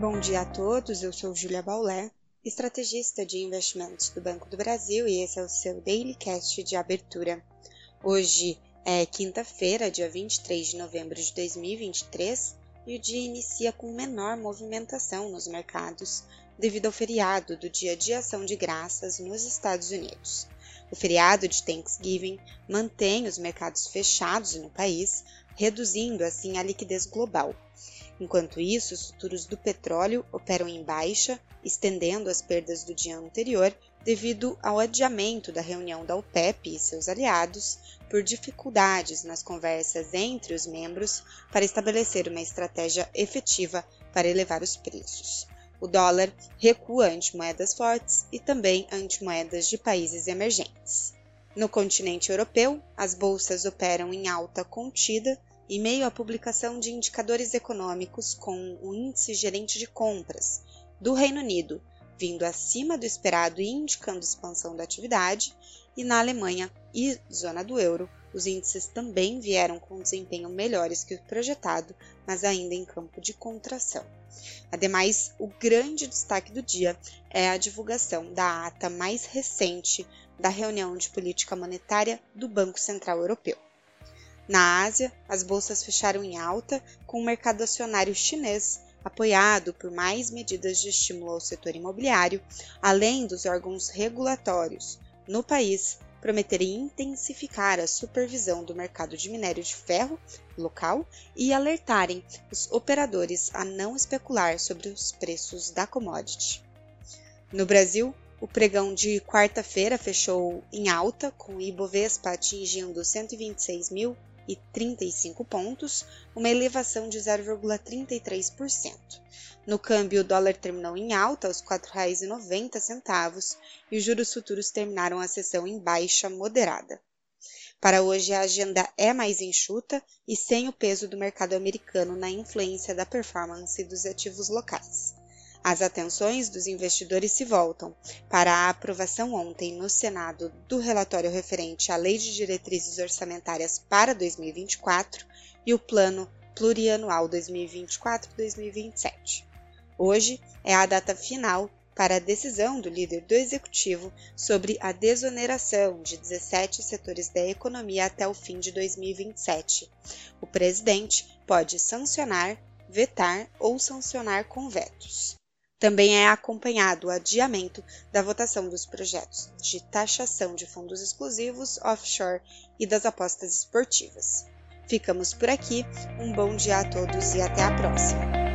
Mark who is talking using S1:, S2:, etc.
S1: Bom dia a todos, eu sou Julia Baulé, estrategista de investimentos do Banco do Brasil e esse é o seu Daily Cast de abertura. Hoje é quinta-feira, dia 23 de novembro de 2023 e o dia inicia com menor movimentação nos mercados devido ao feriado do Dia de Ação de Graças nos Estados Unidos. O feriado de Thanksgiving mantém os mercados fechados no país, reduzindo assim a liquidez global Enquanto isso, os futuros do petróleo operam em baixa, estendendo as perdas do dia anterior devido ao adiamento da reunião da OPEP e seus aliados por dificuldades nas conversas entre os membros para estabelecer uma estratégia efetiva para elevar os preços. O dólar recua ante moedas fortes e também ante moedas de países emergentes. No continente europeu, as bolsas operam em alta contida e meio à publicação de indicadores econômicos com o índice gerente de compras do Reino Unido vindo acima do esperado e indicando expansão da atividade, e na Alemanha e zona do euro, os índices também vieram com desempenho melhores que o projetado, mas ainda em campo de contração. Ademais, o grande destaque do dia é a divulgação da ata mais recente da reunião de política monetária do Banco Central Europeu. Na Ásia, as bolsas fecharam em alta, com o mercado acionário chinês apoiado por mais medidas de estímulo ao setor imobiliário, além dos órgãos regulatórios no país, prometerem intensificar a supervisão do mercado de minério de ferro local e alertarem os operadores a não especular sobre os preços da commodity. No Brasil, o pregão de quarta-feira fechou em alta, com o Ibovespa atingindo 126.000 e 35 pontos, uma elevação de 0,33%. No câmbio, o dólar terminou em alta aos R$ 4,90 e os juros futuros terminaram a sessão em baixa moderada. Para hoje, a agenda é mais enxuta e sem o peso do mercado americano na influência da performance dos ativos locais. As atenções dos investidores se voltam para a aprovação ontem no Senado do relatório referente à Lei de Diretrizes Orçamentárias para 2024 e o Plano Plurianual 2024-2027. Hoje é a data final para a decisão do líder do executivo sobre a desoneração de 17 setores da economia até o fim de 2027. O presidente pode sancionar, vetar ou sancionar com vetos. Também é acompanhado o adiamento da votação dos projetos de taxação de fundos exclusivos offshore e das apostas esportivas. Ficamos por aqui, um bom dia a todos e até a próxima!